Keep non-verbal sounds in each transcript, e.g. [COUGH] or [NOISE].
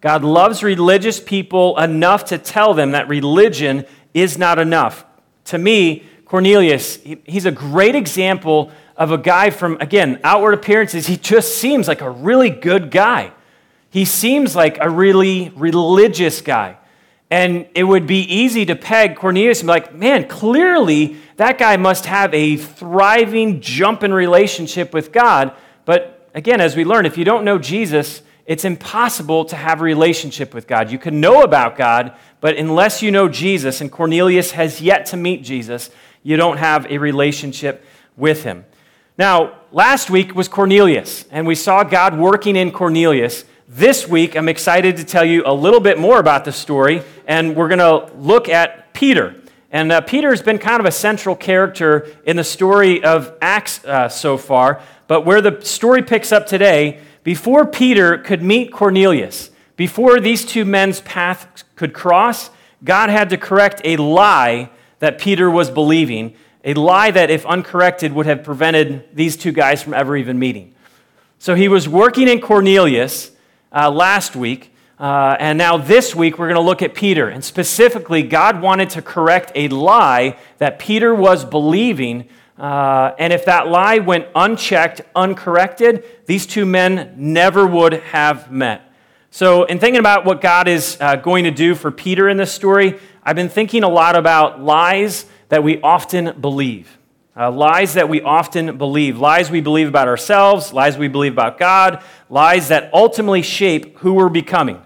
God loves religious people enough to tell them that religion is not enough. To me, Cornelius, he's a great example of a guy from, again, outward appearances. He just seems like a really good guy. He seems like a really religious guy. And it would be easy to peg Cornelius and be like, man, clearly that guy must have a thriving, jumping relationship with God. But again, as we learn, if you don't know Jesus, it's impossible to have a relationship with God. You can know about God, but unless you know Jesus, and Cornelius has yet to meet Jesus, you don't have a relationship with him. Now, last week was Cornelius, and we saw God working in Cornelius. This week, I'm excited to tell you a little bit more about the story, and we're going to look at Peter. And uh, Peter has been kind of a central character in the story of Acts uh, so far, but where the story picks up today, before Peter could meet Cornelius, before these two men's paths could cross, God had to correct a lie that Peter was believing, a lie that, if uncorrected, would have prevented these two guys from ever even meeting. So he was working in Cornelius uh, last week. Uh, and now this week, we're going to look at Peter. And specifically, God wanted to correct a lie that Peter was believing. Uh, and if that lie went unchecked, uncorrected, these two men never would have met. So, in thinking about what God is uh, going to do for Peter in this story, I've been thinking a lot about lies that we often believe. Uh, lies that we often believe, lies we believe about ourselves, lies we believe about God, lies that ultimately shape who we're becoming,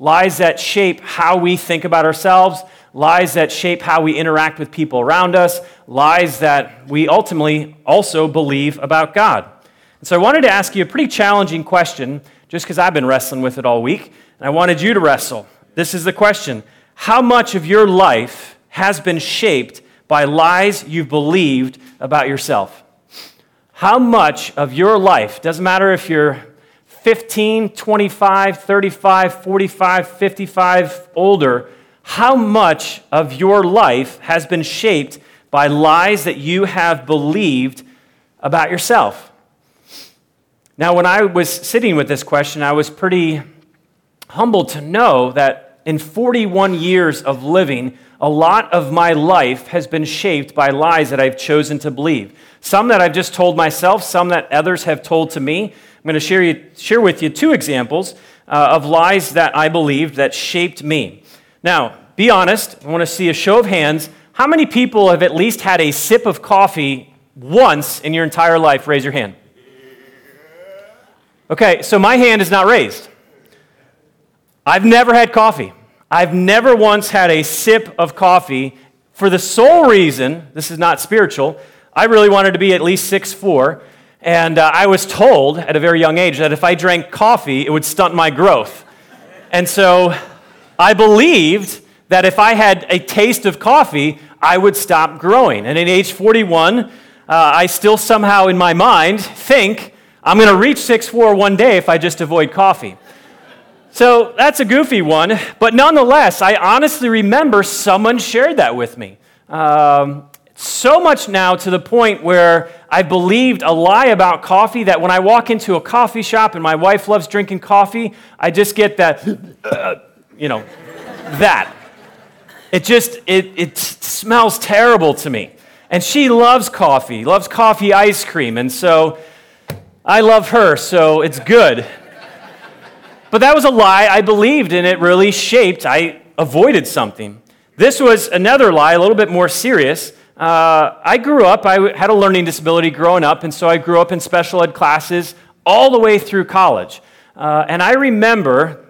lies that shape how we think about ourselves, lies that shape how we interact with people around us, lies that we ultimately also believe about God. And so I wanted to ask you a pretty challenging question, just because I've been wrestling with it all week, and I wanted you to wrestle. This is the question How much of your life has been shaped by lies you've believed about yourself. How much of your life, doesn't matter if you're 15, 25, 35, 45, 55, older, how much of your life has been shaped by lies that you have believed about yourself? Now, when I was sitting with this question, I was pretty humbled to know that in 41 years of living, a lot of my life has been shaped by lies that I've chosen to believe. Some that I've just told myself, some that others have told to me. I'm going to share, you, share with you two examples uh, of lies that I believed that shaped me. Now, be honest. I want to see a show of hands. How many people have at least had a sip of coffee once in your entire life? Raise your hand. Okay, so my hand is not raised. I've never had coffee. I've never once had a sip of coffee for the sole reason, this is not spiritual, I really wanted to be at least six four, and uh, I was told at a very young age that if I drank coffee, it would stunt my growth. And so I believed that if I had a taste of coffee, I would stop growing. And at age 41, uh, I still somehow in my mind think I'm going to reach six four one day if I just avoid coffee. So that's a goofy one, but nonetheless, I honestly remember someone shared that with me. Um, so much now to the point where I believed a lie about coffee that when I walk into a coffee shop and my wife loves drinking coffee, I just get that, you know, that. It just, it, it smells terrible to me. And she loves coffee, loves coffee ice cream, and so I love her, so it's good. But that was a lie I believed, and it really shaped. I avoided something. This was another lie, a little bit more serious. Uh, I grew up, I had a learning disability growing up, and so I grew up in special ed classes all the way through college. Uh, and I remember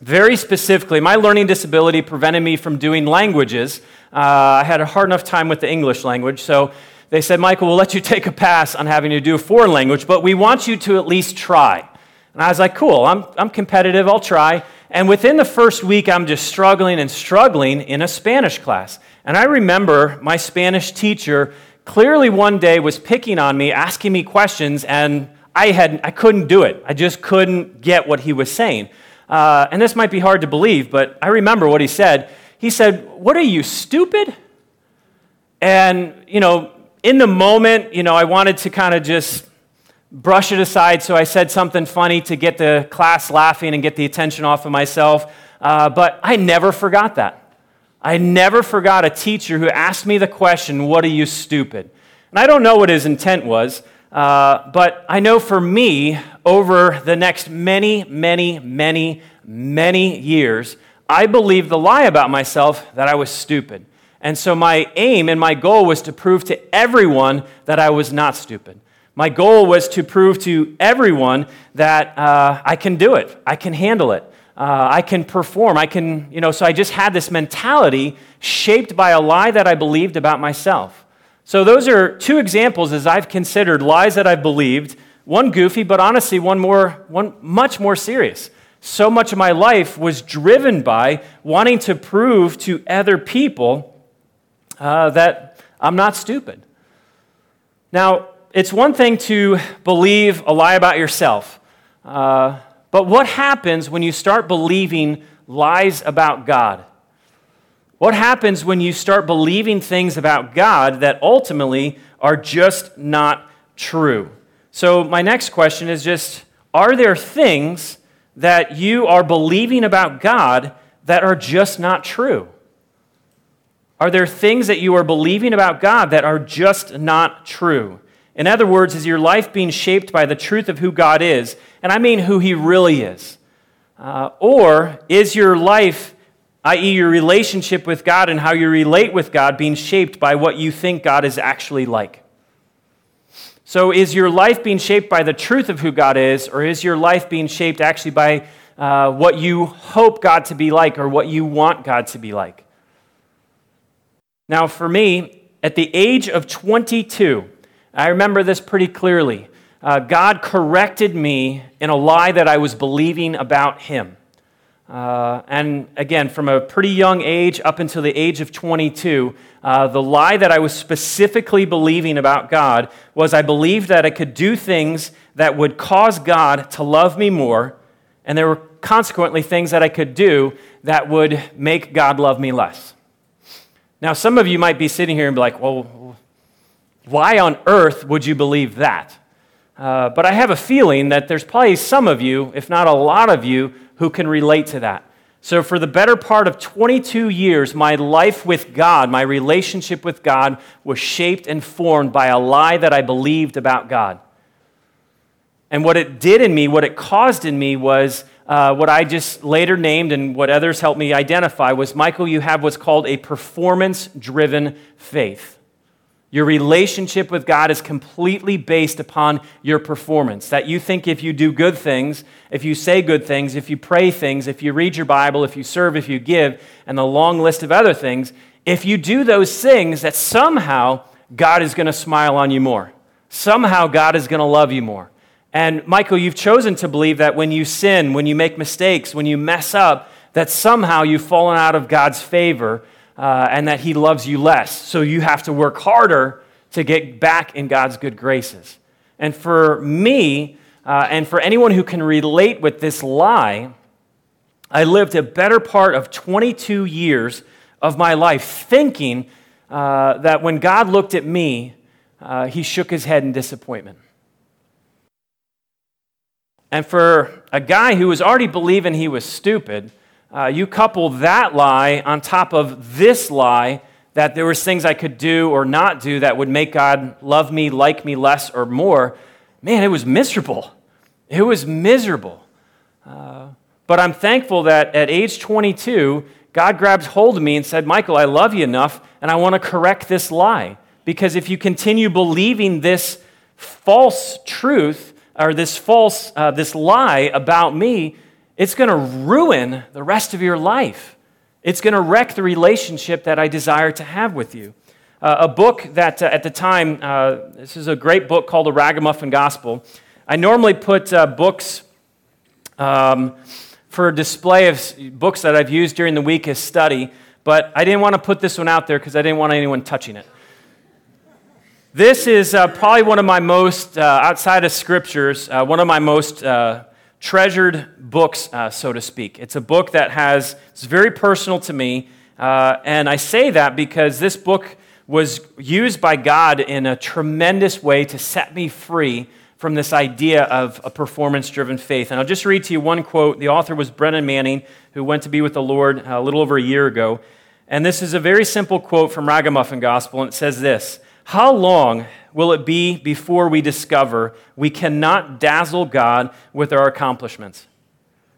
very specifically, my learning disability prevented me from doing languages. Uh, I had a hard enough time with the English language, so they said, Michael, we'll let you [LAUGHS] take a pass on having to do a foreign language, but we want you to at least try. And I was like, cool, I'm, I'm competitive, I'll try. And within the first week, I'm just struggling and struggling in a Spanish class. And I remember my Spanish teacher clearly one day was picking on me, asking me questions, and I, had, I couldn't do it. I just couldn't get what he was saying. Uh, and this might be hard to believe, but I remember what he said. He said, What are you, stupid? And, you know, in the moment, you know, I wanted to kind of just brush it aside so I said something funny to get the class laughing and get the attention off of myself. Uh, but I never forgot that. I never forgot a teacher who asked me the question, What are you stupid? And I don't know what his intent was, uh, but I know for me, over the next many, many, many, many years, I believed the lie about myself that I was stupid. And so my aim and my goal was to prove to everyone that I was not stupid. My goal was to prove to everyone that uh, I can do it, I can handle it, uh, I can perform, I can, you know, so I just had this mentality shaped by a lie that I believed about myself. So those are two examples as I've considered lies that I've believed, one goofy, but honestly, one more, one much more serious. So much of my life was driven by wanting to prove to other people uh, that I'm not stupid. Now, it's one thing to believe a lie about yourself. Uh, but what happens when you start believing lies about God? What happens when you start believing things about God that ultimately are just not true? So, my next question is just Are there things that you are believing about God that are just not true? Are there things that you are believing about God that are just not true? In other words, is your life being shaped by the truth of who God is? And I mean who He really is. Uh, or is your life, i.e., your relationship with God and how you relate with God, being shaped by what you think God is actually like? So, is your life being shaped by the truth of who God is, or is your life being shaped actually by uh, what you hope God to be like or what you want God to be like? Now, for me, at the age of 22, I remember this pretty clearly. Uh, God corrected me in a lie that I was believing about Him. Uh, and again, from a pretty young age up until the age of 22, uh, the lie that I was specifically believing about God was I believed that I could do things that would cause God to love me more, and there were consequently things that I could do that would make God love me less. Now, some of you might be sitting here and be like, well, why on earth would you believe that? Uh, but I have a feeling that there's probably some of you, if not a lot of you, who can relate to that. So, for the better part of 22 years, my life with God, my relationship with God, was shaped and formed by a lie that I believed about God. And what it did in me, what it caused in me, was uh, what I just later named and what others helped me identify was Michael, you have what's called a performance driven faith. Your relationship with God is completely based upon your performance. That you think if you do good things, if you say good things, if you pray things, if you read your Bible, if you serve, if you give, and the long list of other things, if you do those things, that somehow God is going to smile on you more. Somehow God is going to love you more. And Michael, you've chosen to believe that when you sin, when you make mistakes, when you mess up, that somehow you've fallen out of God's favor uh, and that He loves you less. So you have to work harder to get back in God's good graces. And for me, uh, and for anyone who can relate with this lie, I lived a better part of 22 years of my life thinking uh, that when God looked at me, uh, he shook his head in disappointment. And for a guy who was already believing he was stupid, uh, you couple that lie on top of this lie that there was things I could do or not do that would make God love me, like me less or more, man, it was miserable. It was miserable. Uh, but I'm thankful that at age 22, God grabs hold of me and said, Michael, I love you enough, and I want to correct this lie. Because if you continue believing this false truth, or this false, uh, this lie about me, it's going to ruin the rest of your life. It's going to wreck the relationship that I desire to have with you. Uh, a book that uh, at the time, uh, this is a great book called The Ragamuffin Gospel. I normally put uh, books um, for display of books that I've used during the week as study, but I didn't want to put this one out there because I didn't want anyone touching it. This is uh, probably one of my most, uh, outside of scriptures, one of my most treasured books, uh, so to speak. It's a book that has, it's very personal to me. Uh, and I say that because this book was used by God in a tremendous way to set me free from this idea of a performance driven faith. And I'll just read to you one quote. The author was Brennan Manning, who went to be with the Lord a little over a year ago. And this is a very simple quote from Ragamuffin Gospel, and it says this How long will it be before we discover we cannot dazzle God with our accomplishments?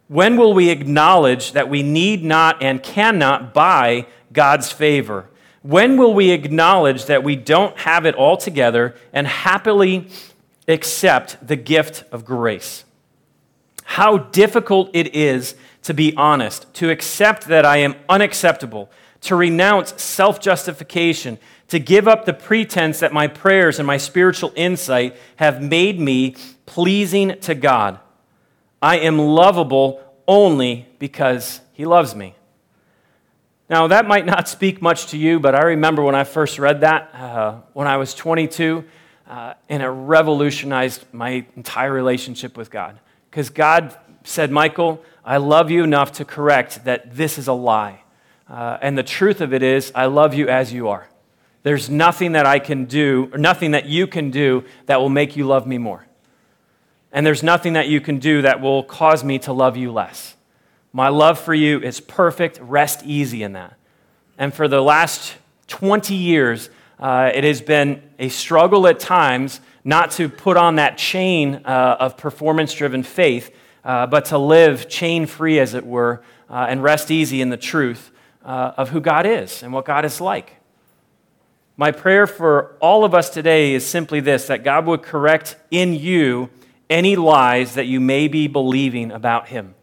When will we acknowledge that we need not and cannot buy God's favor? When will we acknowledge that we don't have it all together and happily accept the gift of grace? How difficult it is to be honest, to accept that I am unacceptable, to renounce self justification, to give up the pretense that my prayers and my spiritual insight have made me pleasing to God. I am lovable only because He loves me. Now, that might not [LAUGHS] speak much to you, but I remember when I first read that uh, when I was 22, uh, and it revolutionized my entire relationship with God. Because God said, Michael, I love you enough to correct that this is a lie. Uh, and the truth of it is, I love you as you are. There's nothing that I can do, or nothing that you can do that will make you love me more. And there's nothing that you can do that will cause me to love you less. My love for you is perfect. Rest easy in that. And for the last 20 years, uh, it has been a struggle at times not to put on that chain uh, of performance driven faith, uh, but to live chain free, as it were, uh, and rest easy in the truth uh, of who God is and what God is like. My prayer for all of us today is simply this that God would correct in you any lies that you may be believing about Him.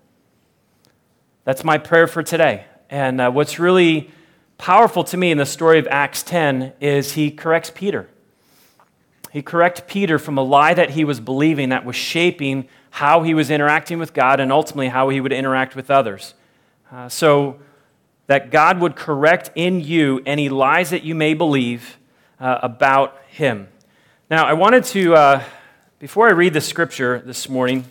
That's my prayer for today. And uh, what's really powerful to me in the story of Acts 10 is he corrects Peter. He corrects Peter from a lie that he was believing that was shaping how he was interacting with God and ultimately how he would interact with others. Uh, so that God would correct in you any lies that you may believe uh, about him. Now, I wanted to, uh, before I read the scripture this morning,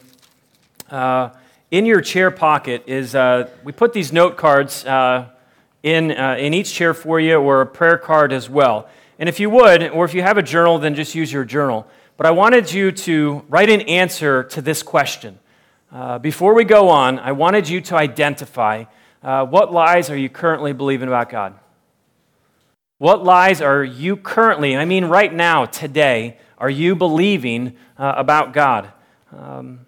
uh, in your chair pocket is uh, we put these note cards uh, in, uh, in each chair for you or a prayer card as well. And if you would or if you have a journal then just use your journal. But i wanted you to write an answer to this question. Before we go on i wanted you to identify uh, what lies are you currently believing about god what lies are you currently and i mean right now today are you believing uh, about god um,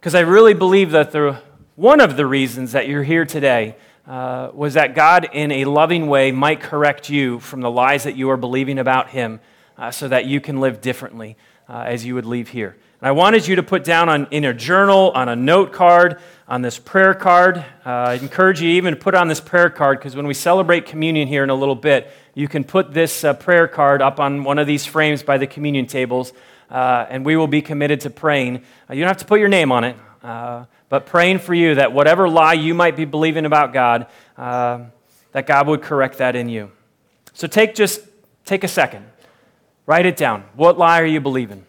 because I really believe that the, one of the reasons that you're here today uh, was that God, in a loving way, might correct you from the lies that you are believing about Him uh, so that you can live differently uh, as you would leave here. And I wanted you to put down on, in a journal, on a note card, on this prayer card. Uh, I encourage you even to put on this prayer card because when we celebrate communion here in a little bit, you can put this uh, prayer card up on one of these frames by the communion tables uh, and we will be committed to praying. Uh, you don't have to put your name on it, uh, but praying for you that whatever lie you might be believing about God, uh, that God would correct that in you. So take just take a second, write it down. What lie are you believing?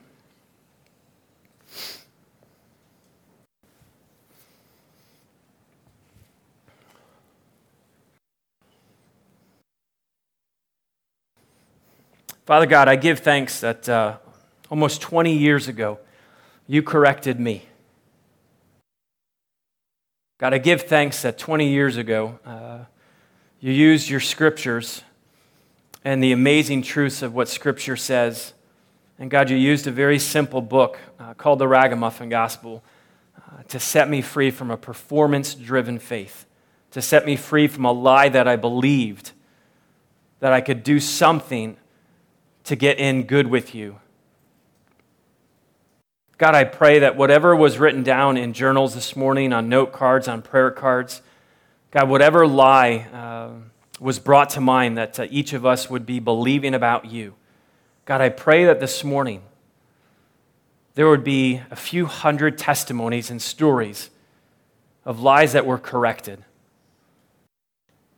Father God, I give thanks that uh, almost 20 years ago, you corrected me. God, I give thanks that 20 years ago, uh, you used your scriptures and the amazing truths of what Scripture says. And God, you used a very simple book uh, called the Ragamuffin Gospel uh, to set me free from a performance driven faith, to set me free from a lie that I believed that I could do something to get in good with you. God, I pray that whatever was written down in journals this morning, on note cards, on prayer cards, God, whatever lie uh, was brought to mind that uh, each of us would be believing about you, God, I pray that this morning there would be a few hundred testimonies and stories of lies that were corrected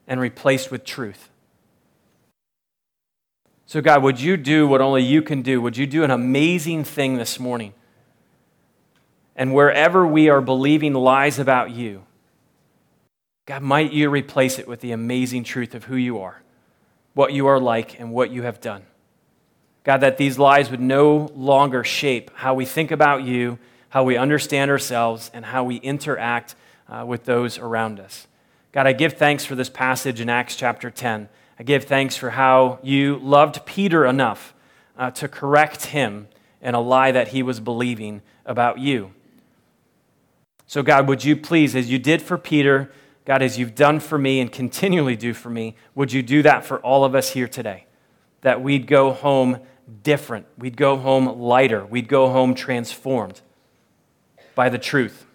and replaced with truth. So, God, would you do what only you can do? Would you do an amazing thing this morning? And wherever we are believing lies about you, God, might you replace it with the amazing truth of who you are, what you are like, and what you have done. God, that these lies would no longer shape how we think about you, how we understand ourselves, and how we interact uh, with those around us. God, I give thanks for this passage in Acts chapter 10. I give thanks for how you loved Peter enough uh, to correct him in a lie that he was believing about you. So, God, would you please, as you did for Peter, God, as you've done for me and continually do for me, would you do that for all of us here today? That we'd go home different. We'd go home lighter. We'd go home transformed by the truth.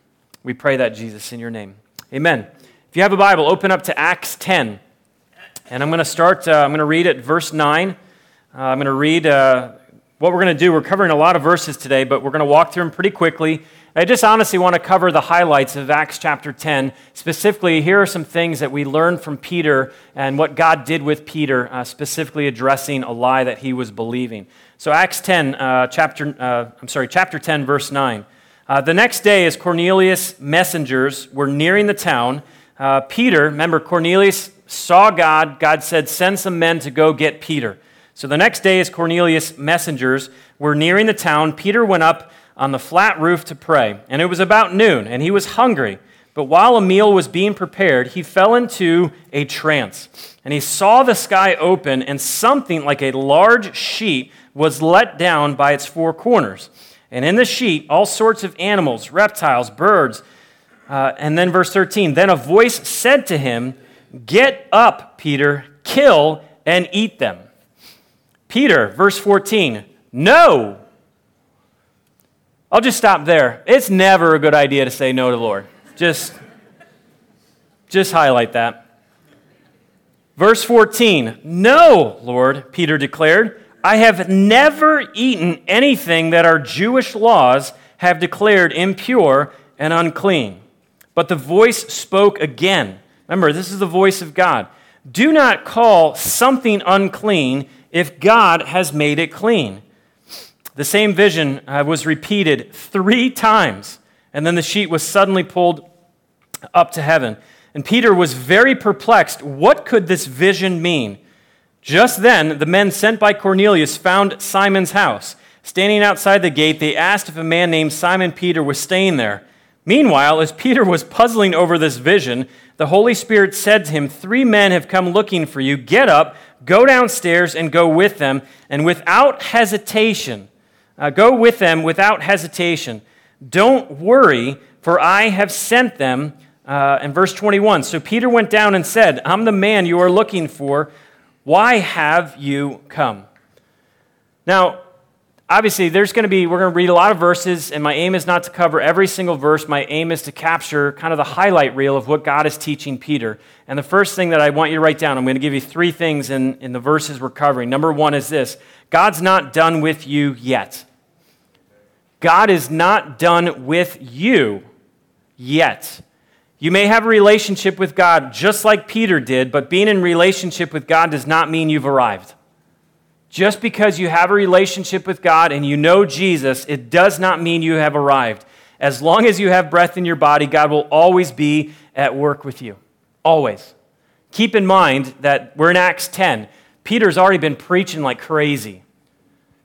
We pray that, Jesus, in your name. Amen. If you have a Bible, open up to Acts 10. And I'm going to start, uh, I'm going to read at verse 9. Uh, I'm going to read uh, what we're going to do. We're covering a lot of verses today, but we're going to walk through them pretty quickly. I just honestly want to cover the highlights of Acts chapter 10. Specifically, here are some things that we learned from Peter and what God did with Peter, uh, specifically addressing a lie that he was believing. So, Acts 10, uh, chapter, uh, I'm sorry, chapter 10, verse 9. Uh, the next day, as Cornelius' messengers were nearing the town, Peter, remember, Cornelius saw God. God said, Send some men to go get Peter. So the next day, as Cornelius' messengers were nearing the town, Peter went up on the flat roof to pray. And it was about noon, and he was hungry. But while a meal was being prepared, he fell into a trance. And he saw the sky open, and something like a large sheet was let down by its four corners. And in the sheet, all sorts of animals, reptiles, birds. Uh, and then verse 13 Then a voice said to him, Get up, Peter, kill and eat them. Peter, verse 14, No, I'll just stop there. It's never a good idea to say no to the Lord. Just, just highlight that. Verse 14 No, Lord, Peter declared, I have never eaten anything that our Jewish laws have declared impure and unclean. But the voice spoke again. Remember, this is the voice of God. Do not call something unclean if God has made it clean. The same vision uh, was repeated three times, and then the sheet was suddenly pulled up to heaven. And Peter was very perplexed. What could this vision mean? Just then, the men sent by Cornelius found Simon's house. Standing outside the gate, they asked if a man named Simon Peter was staying there. Meanwhile, as Peter was puzzling over this vision, the Holy Spirit said to him, Three men have come looking for you. Get up, go downstairs, and go with them. And without hesitation, uh, go with them without hesitation. Don't worry, for I have sent them. Uh, in verse 21, so Peter went down and said, I'm the man you are looking for. Why have you come? Now, obviously, there's going to be, we're going to read a lot of verses, and my aim is not to cover every single verse. My aim is to capture kind of the highlight reel of what God is teaching Peter. And the first thing that I want you to write down, I'm going to give you three things in, in the verses we're covering. Number one is this God's not done with you yet. God is not done with you yet. You may have a relationship with God just like Peter did, but being in relationship with God does not mean you've arrived. Just because you have a relationship with God and you know Jesus, it does not mean you have arrived. As long as you have breath in your body, God will always be at work with you. Always. Keep in mind that we're in Acts 10. Peter's already been preaching like crazy.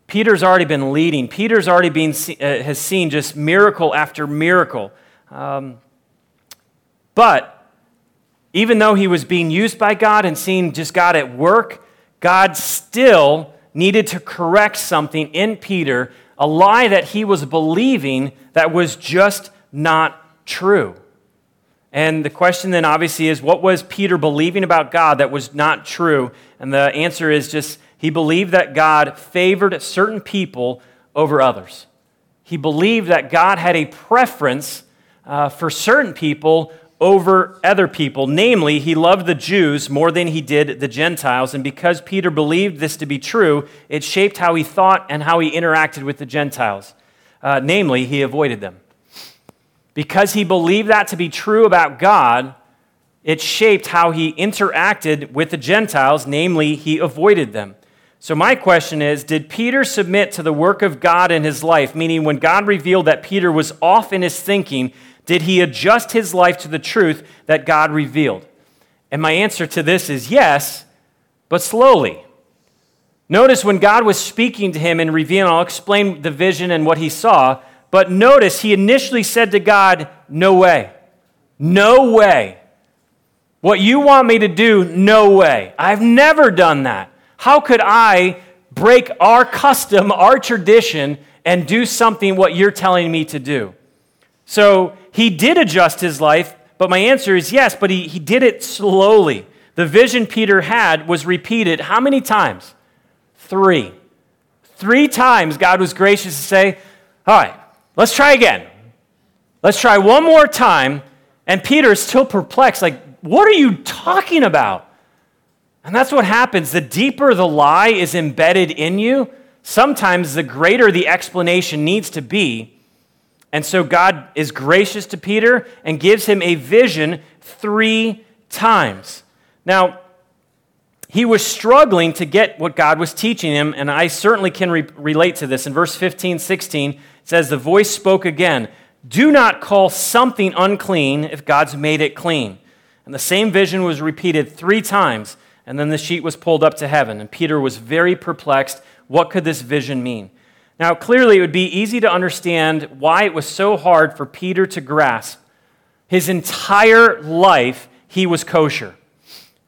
Peter's already been leading. Peter's already been, uh, has seen just miracle after miracle. Um, but even though he was being used by God and seeing just God at work, God still needed to correct something in Peter, a lie that he was believing that was just not true. And the question then obviously is what was Peter believing about God that was not true? And the answer is just he believed that God favored certain people over others. He believed that God had a preference uh, for certain people over other people. Namely, he loved the Jews more than he did the Gentiles. And because Peter believed this to be true, it shaped how he thought and how he interacted with the Gentiles. Uh, namely, he avoided them. Because he believed that to be true about God, it shaped how he interacted with the Gentiles, namely, he avoided them. So, my question is Did Peter submit to the work of God in his life? Meaning, when God revealed that Peter was off in his thinking, did he adjust his life to the truth that God revealed? And my answer to this is yes, but slowly. Notice when God was speaking to him and revealing, I'll explain the vision and what he saw, but notice he initially said to God, No way. No way. What you want me to do, no way. I've never done that. How could I break our custom, our tradition, and do something what you're telling me to do? So he did adjust his life, but my answer is yes, but he, he did it slowly. The vision Peter had was repeated how many times? Three. Three times God was gracious to say, All right, let's try again. Let's try one more time. And Peter is still perplexed, like, what are you talking about? And that's what happens. The deeper the lie is embedded in you, sometimes the greater the explanation needs to be. And so God is gracious to Peter and gives him a vision three times. Now, he was struggling to get what God was teaching him, and I certainly can re- relate to this. In verse 15, 16, it says, The voice spoke again Do not call something unclean if God's made it clean. And the same vision was repeated three times, and then the sheet was pulled up to heaven. And Peter was very perplexed. What could this vision mean? Now, clearly, it would be easy to understand why it was so hard for Peter to grasp. His entire life, he was kosher.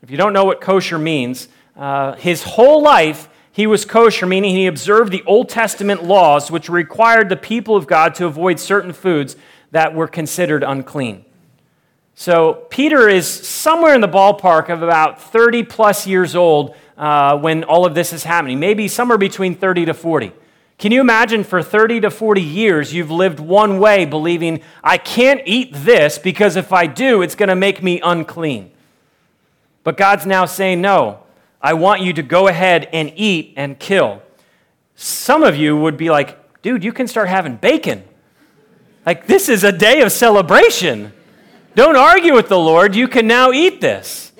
If you don't know what kosher means, uh, his whole life, he was kosher, meaning he observed the Old Testament laws, which required the people of God to avoid certain foods that were considered unclean. So Peter is somewhere in the ballpark of about 30 plus years old uh, when all of this is happening, maybe somewhere between 30 to 40. Can you imagine for 30 to 40 years you've lived one way, believing, I can't eat this because if I do, it's going to make me unclean? But God's now saying, No, I want you to go ahead and eat and kill. Some of you would be like, Dude, you can start having bacon. Like, this is a day of celebration. Don't argue with the Lord. You can now eat this.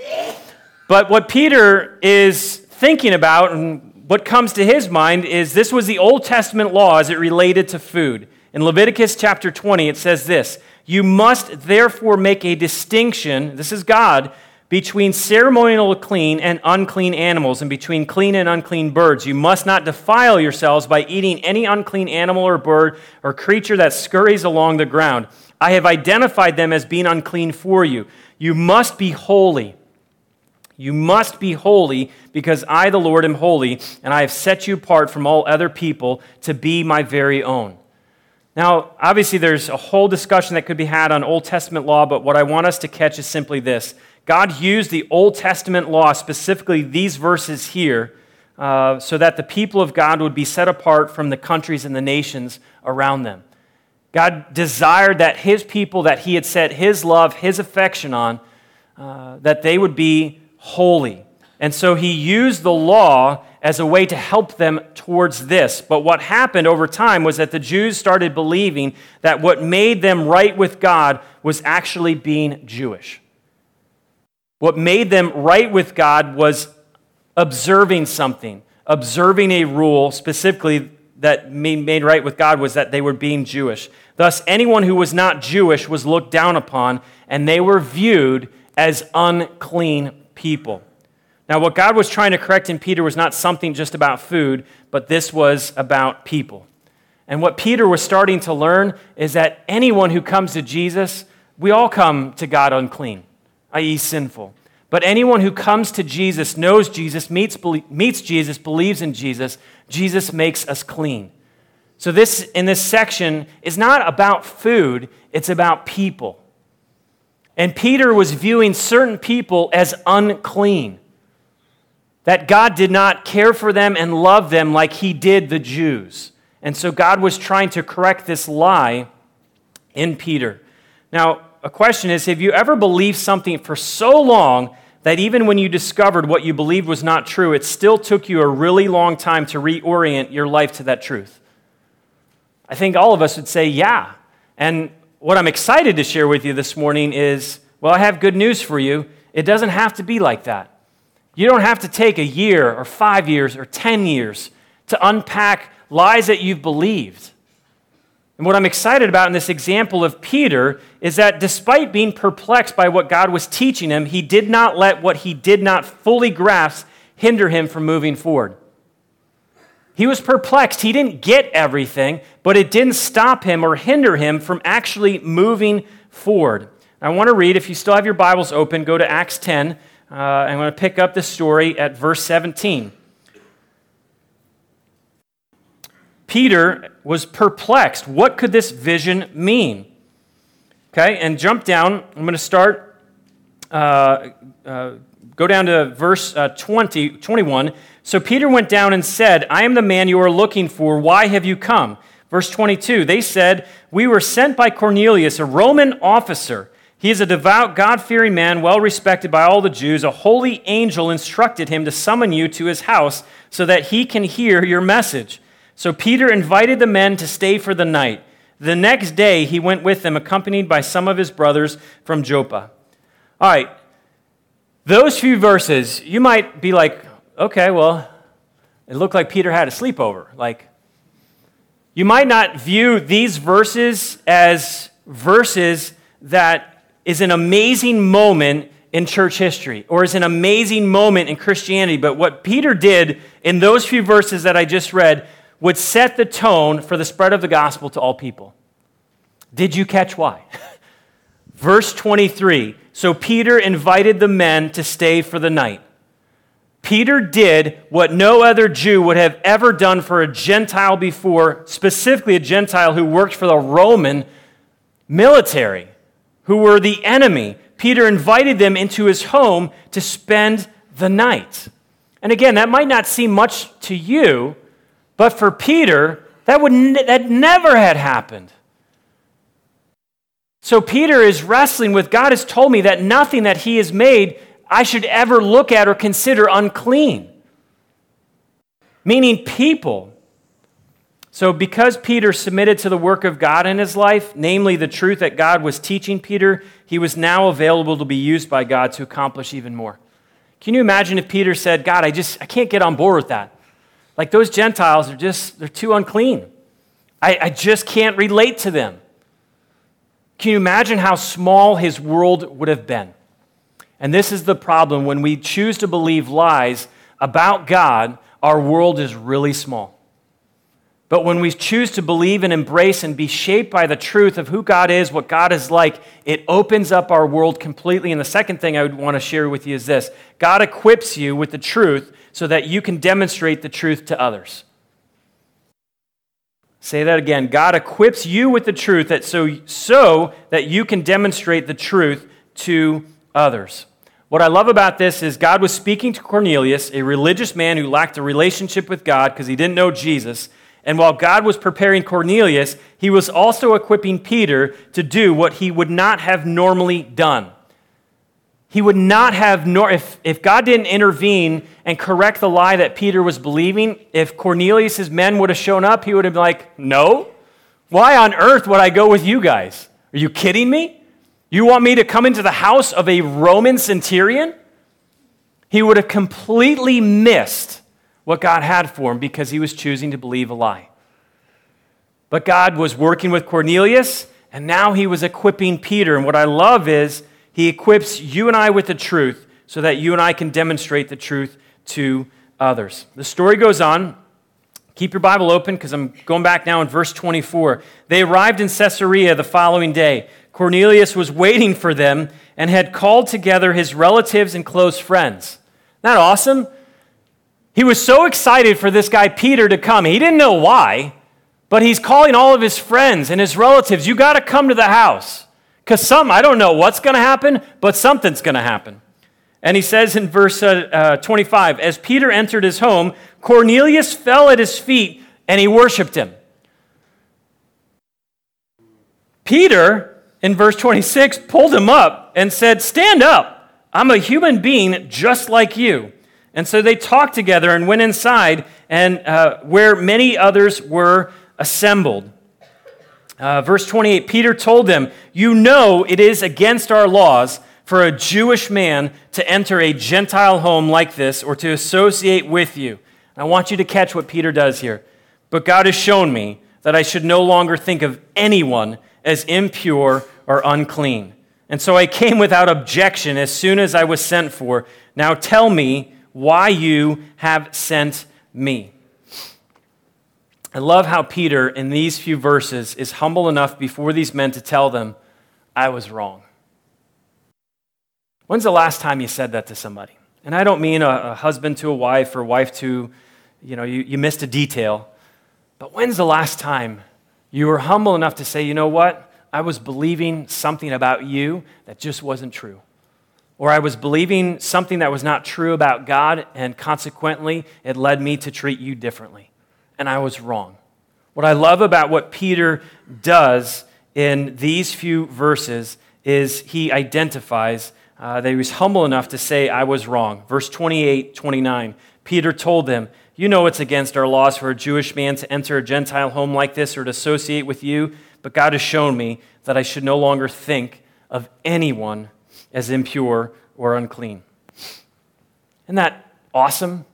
But what Peter is thinking about and what comes to his mind is this was the Old Testament law as it related to food. In Leviticus chapter 20, it says this You must therefore make a distinction, this is God, between ceremonial clean and unclean animals, and between clean and unclean birds. You must not defile yourselves by eating any unclean animal or bird or creature that scurries along the ground. I have identified them as being unclean for you. You must be holy. You must be holy because I, the Lord, am holy, and I have set you apart from all other people to be my very own. Now, obviously, there's a whole discussion that could be had on Old Testament law, but what I want us to catch is simply this God used the Old Testament law, specifically these verses here, uh, so that the people of God would be set apart from the countries and the nations around them. God desired that his people that he had set his love, his affection on, uh, that they would be holy. And so he used the law as a way to help them towards this. But what happened over time was that the Jews started believing that what made them right with God was actually being Jewish. What made them right with God was observing something, observing a rule, specifically that made right with God was that they were being Jewish. Thus, anyone who was not Jewish was looked down upon, and they were viewed as unclean people. Now, what God was trying to correct in Peter was not something just about food, but this was about people. And what Peter was starting to learn is that anyone who comes to Jesus, we all come to God unclean, i.e., sinful. But anyone who comes to Jesus, knows Jesus, meets, meets Jesus, believes in Jesus, Jesus makes us clean. So, this in this section is not about food, it's about people. And Peter was viewing certain people as unclean, that God did not care for them and love them like he did the Jews. And so, God was trying to correct this lie in Peter. Now, a question is Have you ever believed something for so long that even when you discovered what you believed was not true, it still took you a really long time to reorient your life to that truth? I think all of us would say, yeah. And what I'm excited to share with you this morning is well, I have good news for you. It doesn't have to be like that. You don't have to take a year or five years or 10 years to unpack lies that you've believed. And what I'm excited about in this example of Peter is that despite being perplexed by what God was teaching him, he did not let what he did not fully grasp hinder him from moving forward. He was perplexed. He didn't get everything, but it didn't stop him or hinder him from actually moving forward. I want to read, if you still have your Bibles open, go to Acts 10. Uh, I'm going to pick up the story at verse 17. Peter was perplexed. What could this vision mean? Okay, and jump down. I'm going to start, uh, uh, go down to verse uh, 20, 21. So Peter went down and said, I am the man you are looking for. Why have you come? Verse 22, they said, We were sent by Cornelius, a Roman officer. He is a devout, God fearing man, well respected by all the Jews. A holy angel instructed him to summon you to his house so that he can hear your message. So Peter invited the men to stay for the night. The next day, he went with them, accompanied by some of his brothers from Joppa. All right, those few verses, you might be like, okay, well, it looked like Peter had a sleepover. Like, you might not view these verses as verses that is an amazing moment in church history or is an amazing moment in Christianity, but what Peter did in those few verses that I just read would set the tone for the spread of the gospel to all people. Did you catch why? [LAUGHS] Verse 23 So Peter invited the men to stay for the night. Peter did what no other Jew would have ever done for a Gentile before, specifically a Gentile who worked for the Roman military, who were the enemy. Peter invited them into his home to spend the night. And again, that might not seem much to you, but for Peter, that, would ne- that never had happened. So Peter is wrestling with God has told me that nothing that he has made I should ever look at or consider unclean. Meaning people. So, because Peter submitted to the work of God in his life, namely the truth that God was teaching Peter, he was now available to be used by God to accomplish even more. Can you imagine if Peter said, God, I just I can't get on board with that? Like those Gentiles are just, they're too unclean. I, I just can't relate to them. Can you imagine how small his world would have been? And this is the problem. When we choose to believe lies about God, our world is really small. But when we choose to believe and embrace and be shaped by the truth of who God is, what God is like, it opens up our world completely. And the second thing I would want to share with you is this God equips you with the truth so that you can demonstrate the truth to others. Say that again. God equips you with the truth that so, so that you can demonstrate the truth to others. What I love about this is God was speaking to Cornelius, a religious man who lacked a relationship with God because he didn't know Jesus. And while God was preparing Cornelius, he was also equipping Peter to do what he would not have normally done he would not have, nor, if, if God didn't intervene and correct the lie that Peter was believing, if Cornelius' men would have shown up, he would have been like, No, why on earth would I go with you guys? Are you kidding me? You want me to come into the house of a Roman centurion? He would have completely missed what God had for him because he was choosing to believe a lie. But God was working with Cornelius, and now he was equipping Peter. And what I love is, he equips you and I with the truth so that you and I can demonstrate the truth to others. The story goes on. Keep your Bible open because I'm going back now in verse 24. They arrived in Caesarea the following day. Cornelius was waiting for them and had called together his relatives and close friends. Isn't that awesome? He was so excited for this guy Peter to come. He didn't know why, but he's calling all of his friends and his relatives. You got to come to the house. Because some, I don't know what's going to happen, but something's going to happen. And he says in verse uh, uh, 25 As Peter entered his home, Cornelius fell at his feet and he worshiped him. Peter, in verse 26, pulled him up and said, Stand up. I'm a human being just like you. And so they talked together and went inside, and uh, where many others were assembled. Uh, verse 28 Peter told them, You know it is against our laws for a Jewish man to enter a Gentile home like this or to associate with you. I want you to catch what Peter does here. But God has shown me that I should no longer think of anyone as impure or unclean. And so I came without objection as soon as I was sent for. Now tell me why you have sent me. I love how Peter, in these few verses, is humble enough before these men to tell them, I was wrong. When's the last time you said that to somebody? And I don't mean a, a husband to a wife or wife to, you know, you, you missed a detail. But when's the last time you were humble enough to say, you know what? I was believing something about you that just wasn't true. Or I was believing something that was not true about God, and consequently, it led me to treat you differently. And I was wrong. What I love about what Peter does in these few verses is he identifies uh, that he was humble enough to say, I was wrong. Verse 28, 29. Peter told them, You know it's against our laws for a Jewish man to enter a Gentile home like this or to associate with you, but God has shown me that I should no longer think of anyone as impure or unclean. Isn't that awesome?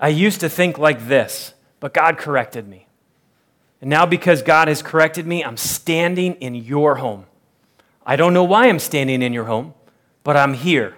I used to think like this, but God corrected me. And now, because God has corrected me, I'm standing in your home. I don't know why I'm standing in your home but I'm here.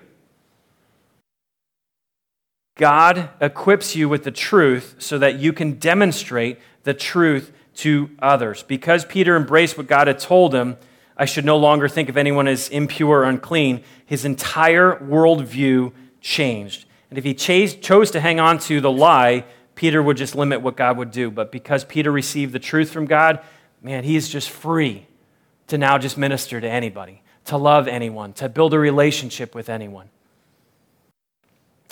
God equips you with the truth so that you can demonstrate the truth to others. Because Peter embraced what God had told him, I should no longer think of anyone as impure or unclean, his entire worldview changed. And if he chose to hang on to the lie, Peter would just limit what God would do. But because Peter received the truth from God, man, he is just free to now just minister to anybody to love anyone, to build a relationship with anyone.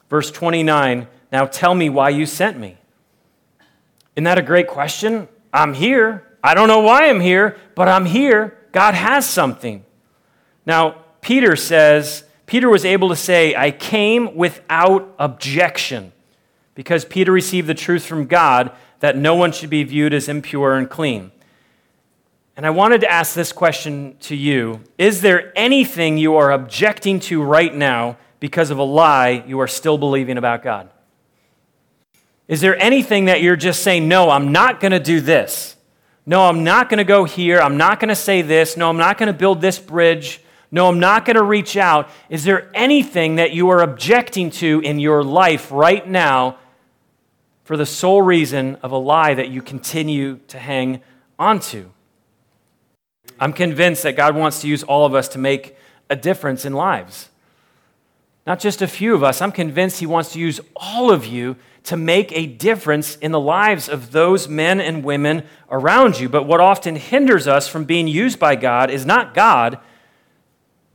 Verse 29 Now tell me why you sent me. Isn't that a great question? I'm here. I don't know why I'm here, but I'm here. God has something. Now, Peter says, Peter was able to say, I came without objection because Peter received the truth from God that no one should be viewed as impure and clean. And I wanted to ask this question to you Is there anything you are objecting to right now because of a lie you are still believing about God? Is there anything that you're just saying, no, I'm not going to do this? No, I'm not going to go here. I'm not going to say this. No, I'm not going to build this bridge. No, I'm not going to reach out. Is there anything that you are objecting to in your life right now for the sole reason of a lie that you continue to hang onto? I'm convinced that God wants to use all of us to make a difference in lives. Not just a few of us. I'm convinced He wants to use all of you to make a difference in the lives of those men and women around you. But what often hinders us from being used by God is not God.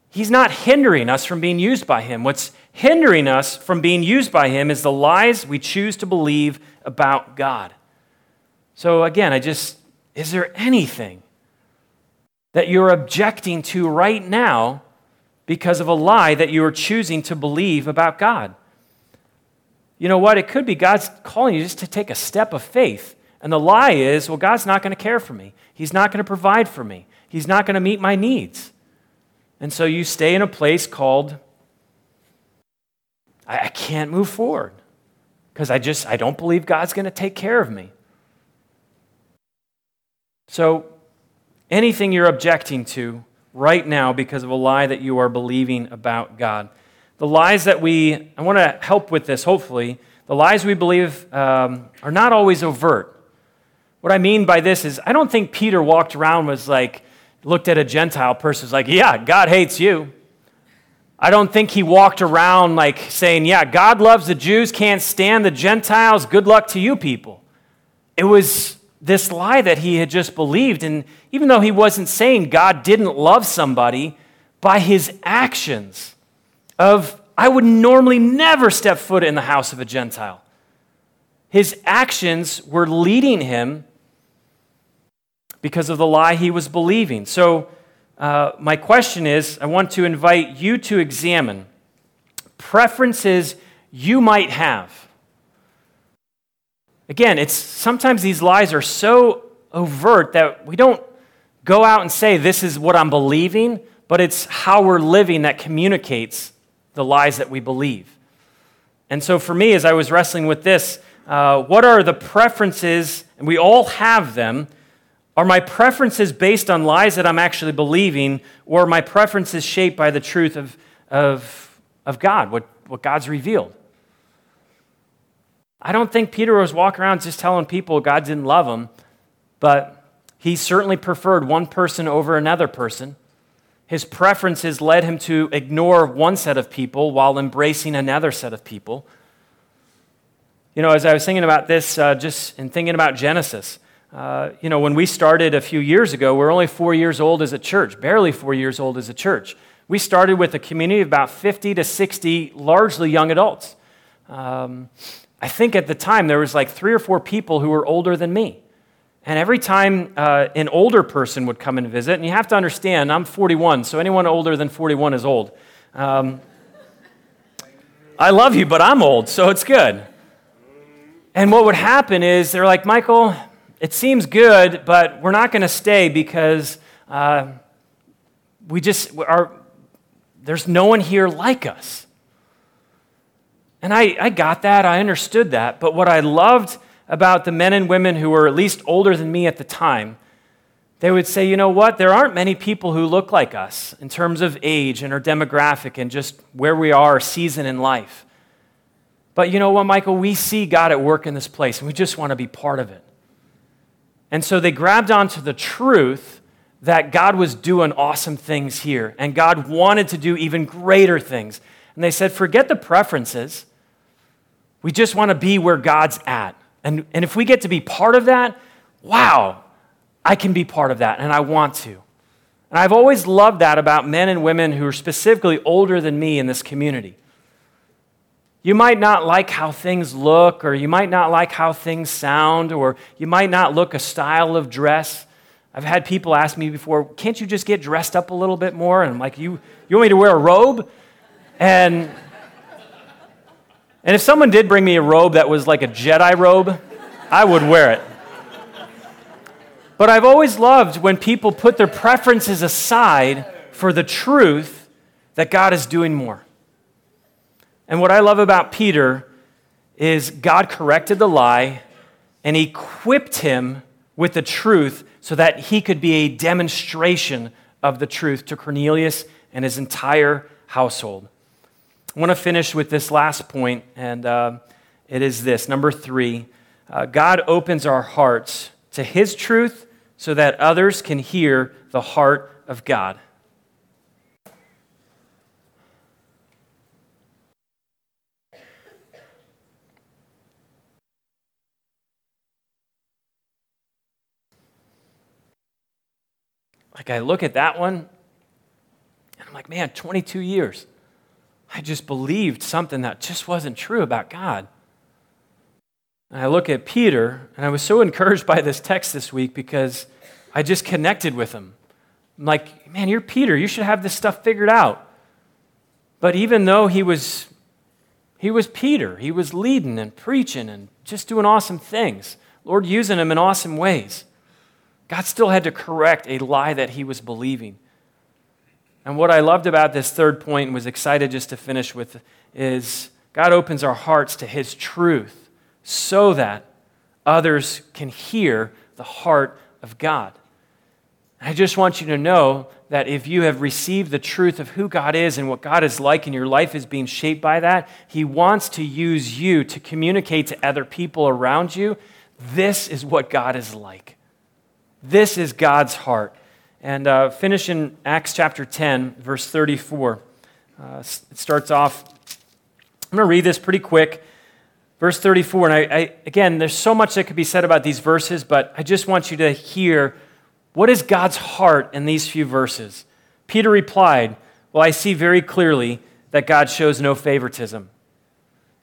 He's not hindering us from being used by Him. What's hindering us from being used by Him is the lies we choose to believe about God. So, again, I just, is there anything that you're objecting to right now because of a lie that you are choosing to believe about God. You know what? It could be God's calling you just to take a step of faith. And the lie is, well, God's not going to care for me. He's not going to provide for me. He's not going to meet my needs. And so you stay in a place called, I, I can't move forward because I just, I don't believe God's going to take care of me. So anything you're objecting to right now because of a lie that you are believing about God. The lies that we, I want to help with this, hopefully. The lies we believe um, are not always overt. What I mean by this is, I don't think Peter walked around was like, looked at a Gentile person, was like, yeah, God hates you. I don't think he walked around like saying, yeah, God loves the Jews, can't stand the Gentiles, good luck to you people. It was this lie that he had just believed. And even though he wasn't saying God didn't love somebody, by his actions of, I would normally never step foot in the house of a Gentile. His actions were leading him because of the lie he was believing. So, uh, my question is I want to invite you to examine preferences you might have Again, it's sometimes these lies are so overt that we don't go out and say, This is what I'm believing, but it's how we're living that communicates the lies that we believe. And so for me, as I was wrestling with this, uh, what are the preferences, and we all have them, are my preferences based on lies that I'm actually believing, or are my preferences shaped by the truth of, of, of God, what, what God's revealed? I don't think Peter was walking around just telling people God didn't love them, but he certainly preferred one person over another person. His preferences led him to ignore one set of people while embracing another set of people. You know, as I was thinking about this, uh, just in thinking about Genesis, uh, you know, when we started a few years ago, we we're only four years old as a church, barely four years old as a church. We started with a community of about 50 to 60 largely young adults. Um, I think at the time there was like three or four people who were older than me. And every time uh, an older person would come and visit, and you have to understand, I'm 41, so anyone older than 41 is old. Um, I love you, but I'm old, so it's good. And what would happen is they're like, Michael, it seems good, but we're not going to stay because uh, we just are, there's no one here like us. And I, I got that, I understood that, but what I loved about the men and women who were at least older than me at the time, they would say, you know what, there aren't many people who look like us in terms of age and our demographic and just where we are, season in life. But you know what, Michael, we see God at work in this place and we just want to be part of it. And so they grabbed onto the truth that God was doing awesome things here and God wanted to do even greater things. And they said, forget the preferences. We just want to be where God's at. And, and if we get to be part of that, wow, I can be part of that, and I want to. And I've always loved that about men and women who are specifically older than me in this community. You might not like how things look, or you might not like how things sound, or you might not look a style of dress. I've had people ask me before, can't you just get dressed up a little bit more? And I'm like, you, you want me to wear a robe? And and if someone did bring me a robe that was like a Jedi robe, I would wear it. But I've always loved when people put their preferences aside for the truth that God is doing more. And what I love about Peter is God corrected the lie and equipped him with the truth so that he could be a demonstration of the truth to Cornelius and his entire household. I want to finish with this last point, and uh, it is this number three uh, God opens our hearts to His truth so that others can hear the heart of God. Like, I look at that one, and I'm like, man, 22 years. I just believed something that just wasn't true about God. And I look at Peter, and I was so [LAUGHS] encouraged by this text this week because I just connected with him. I'm like, man, you're Peter. You should have this stuff figured out. But even though he was, he was Peter, he was leading and preaching and just doing awesome things, Lord using him in awesome ways. God still had to correct a lie that he was believing. And what I loved about this third point and was excited just to finish with is God opens our hearts to His truth so that others can hear the heart of God. I just want you to know that if you have received the truth of who God is and what God is like, and your life is being shaped by that, He wants to use you to communicate to other people around you. This is what God is like. This is God's heart. And uh, finish in Acts chapter 10, verse 34. Uh, it starts off, I'm going to read this pretty quick. Verse 34, and I, I, again, there's so much that could be said about these verses, but I just want you to hear what is God's heart in these few verses. Peter replied, Well, I see very clearly that God shows no favoritism.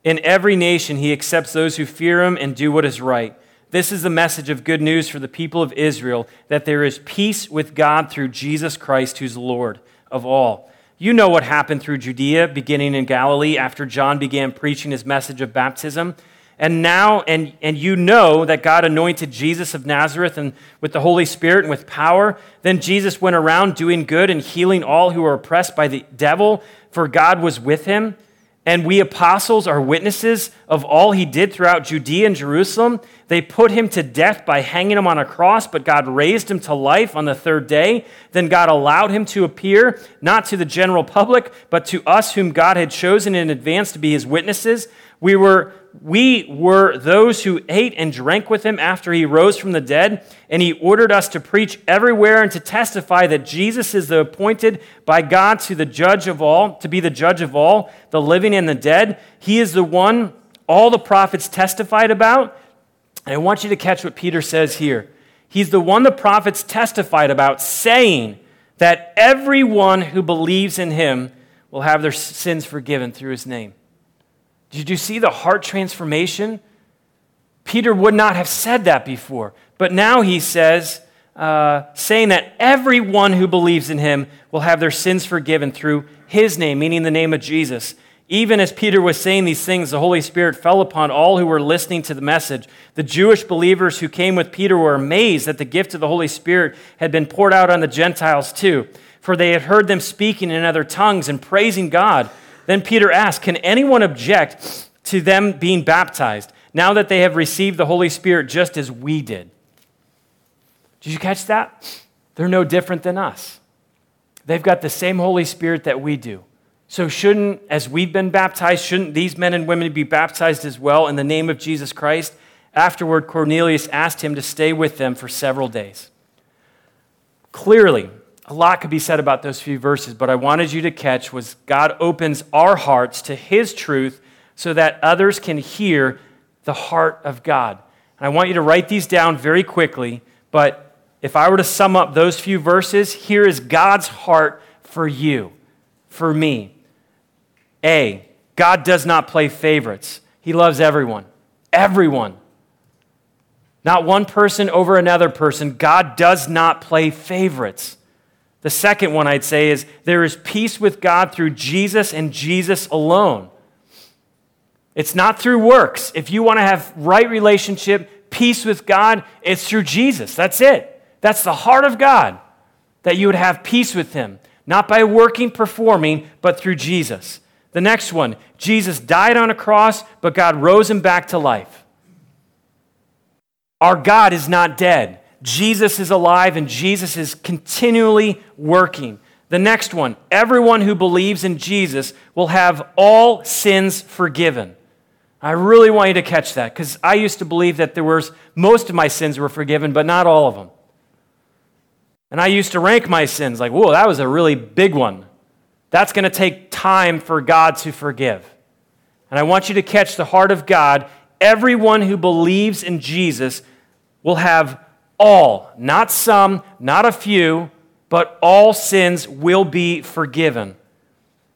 In every nation, he accepts those who fear him and do what is right. This is the message of good news for the people of Israel that there is peace with God through Jesus Christ, who's Lord of all. You know what happened through Judea, beginning in Galilee, after John began preaching his message of baptism. And now, and, and you know that God anointed Jesus of Nazareth and with the Holy Spirit and with power. Then Jesus went around doing good and healing all who were oppressed by the devil, for God was with him. And we apostles are witnesses of all he did throughout Judea and Jerusalem. They put him to death by hanging him on a cross, but God raised him to life on the third day. Then God allowed him to appear, not to the general public, but to us whom God had chosen in advance to be his witnesses. We were, we were those who ate and drank with him after he rose from the dead, and he ordered us to preach everywhere and to testify that Jesus is the appointed by God to the judge of all, to be the judge of all, the living and the dead. He is the one all the prophets testified about. And I want you to catch what Peter says here. He's the one the prophets testified about, saying that everyone who believes in him will have their sins forgiven through his name. Did you see the heart transformation? Peter would not have said that before, but now he says, uh, saying that everyone who believes in him will have their sins forgiven through his name, meaning the name of Jesus. Even as Peter was saying these things, the Holy Spirit fell upon all who were listening to the message. The Jewish believers who came with Peter were amazed that the gift of the Holy Spirit had been poured out on the Gentiles too, for they had heard them speaking in other tongues and praising God. Then Peter asked, Can anyone object to them being baptized now that they have received the Holy Spirit just as we did? Did you catch that? They're no different than us. They've got the same Holy Spirit that we do. So, shouldn't, as we've been baptized, shouldn't these men and women be baptized as well in the name of Jesus Christ? Afterward, Cornelius asked him to stay with them for several days. Clearly, a lot could be said about those few verses, but I wanted you to catch was God opens our hearts to his truth so that others can hear the heart of God. And I want you to write these down very quickly, but if I were to sum up those few verses, here is God's heart for you, for me. A, God does not play favorites. He loves everyone. Everyone. Not one person over another person. God does not play favorites. The second one I'd say is there is peace with God through Jesus and Jesus alone. It's not through works. If you want to have right relationship, peace with God, it's through Jesus. That's it. That's the heart of God that you would have peace with him, not by working, performing, but through Jesus. The next one, Jesus died on a cross, but God rose him back to life. Our God is not dead. Jesus is alive and Jesus is continually working. The next one everyone who believes in Jesus will have all sins forgiven. I really want you to catch that because I used to believe that there was most of my sins were forgiven, but not all of them. And I used to rank my sins like, whoa, that was a really big one. That's going to take time for God to forgive. And I want you to catch the heart of God. Everyone who believes in Jesus will have all, not some, not a few, but all sins will be forgiven.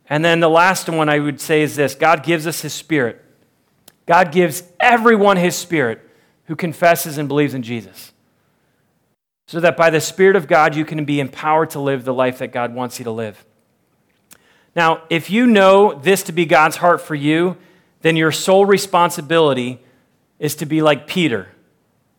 And then the last one I would say is this God gives us His Spirit. God gives everyone His Spirit who confesses and believes in Jesus. So that by the Spirit of God, you can be empowered to live the life that God wants you to live. Now, if you know this to be God's heart for you, then your sole responsibility is to be like Peter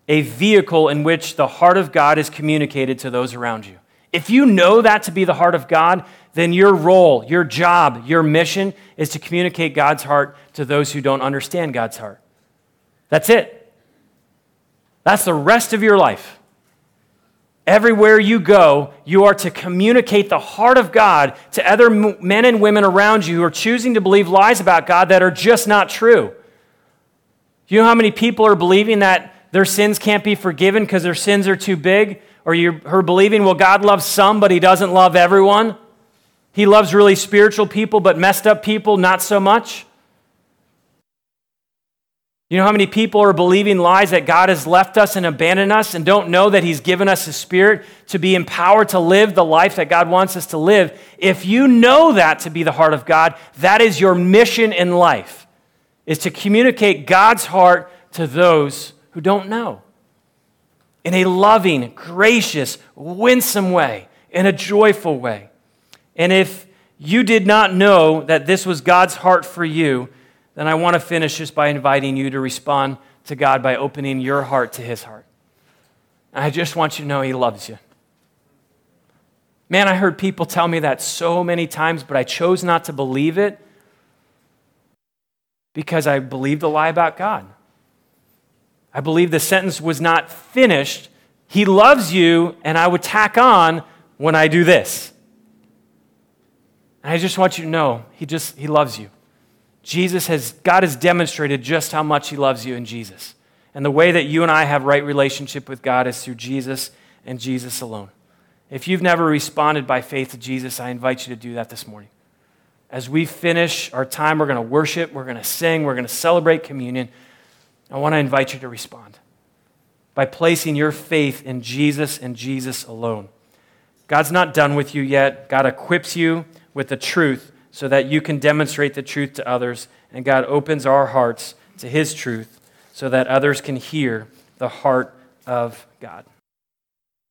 a vehicle in which the heart of God is communicated to those around you. If you know that to be the heart of God, then your role, your job, your mission is to communicate God's heart to those who don't understand God's heart. That's it. That's the rest of your life. Everywhere you go, you are to communicate the heart of God to other men and women around you who are choosing to believe lies about God that are just not true. You know how many people are believing that their sins can't be forgiven because their sins are too big? Or you're believing, well, God loves some, but he doesn't love everyone? He loves really spiritual people, but messed up people, not so much? You know how many people are believing lies that God has left us and abandoned us and don't know that He's given us His Spirit to be empowered to live the life that God wants us to live? If you know that to be the heart of God, that is your mission in life, is to communicate God's heart to those who don't know. In a loving, gracious, winsome way, in a joyful way. And if you did not know that this was God's heart for you, then I want to finish just by inviting you to respond to God by opening your heart to His heart. I just want you to know He loves you. Man, I heard people tell me that so many times, but I chose not to believe it because I believed a lie about God. I believe the sentence was not finished. He loves you, and I would tack on when I do this. And I just want you to know, he just he loves you. Jesus has God has demonstrated just how much he loves you in Jesus. And the way that you and I have right relationship with God is through Jesus and Jesus alone. If you've never responded by faith to Jesus, I invite you to do that this morning. As we finish our time, we're going to worship, we're going to sing, we're going to celebrate communion. I want to invite you to respond by placing your faith in Jesus and Jesus alone. God's not done with you yet. God equips you with the truth so that you can demonstrate the truth to others. And God opens our hearts to His truth so that others can hear the heart of God.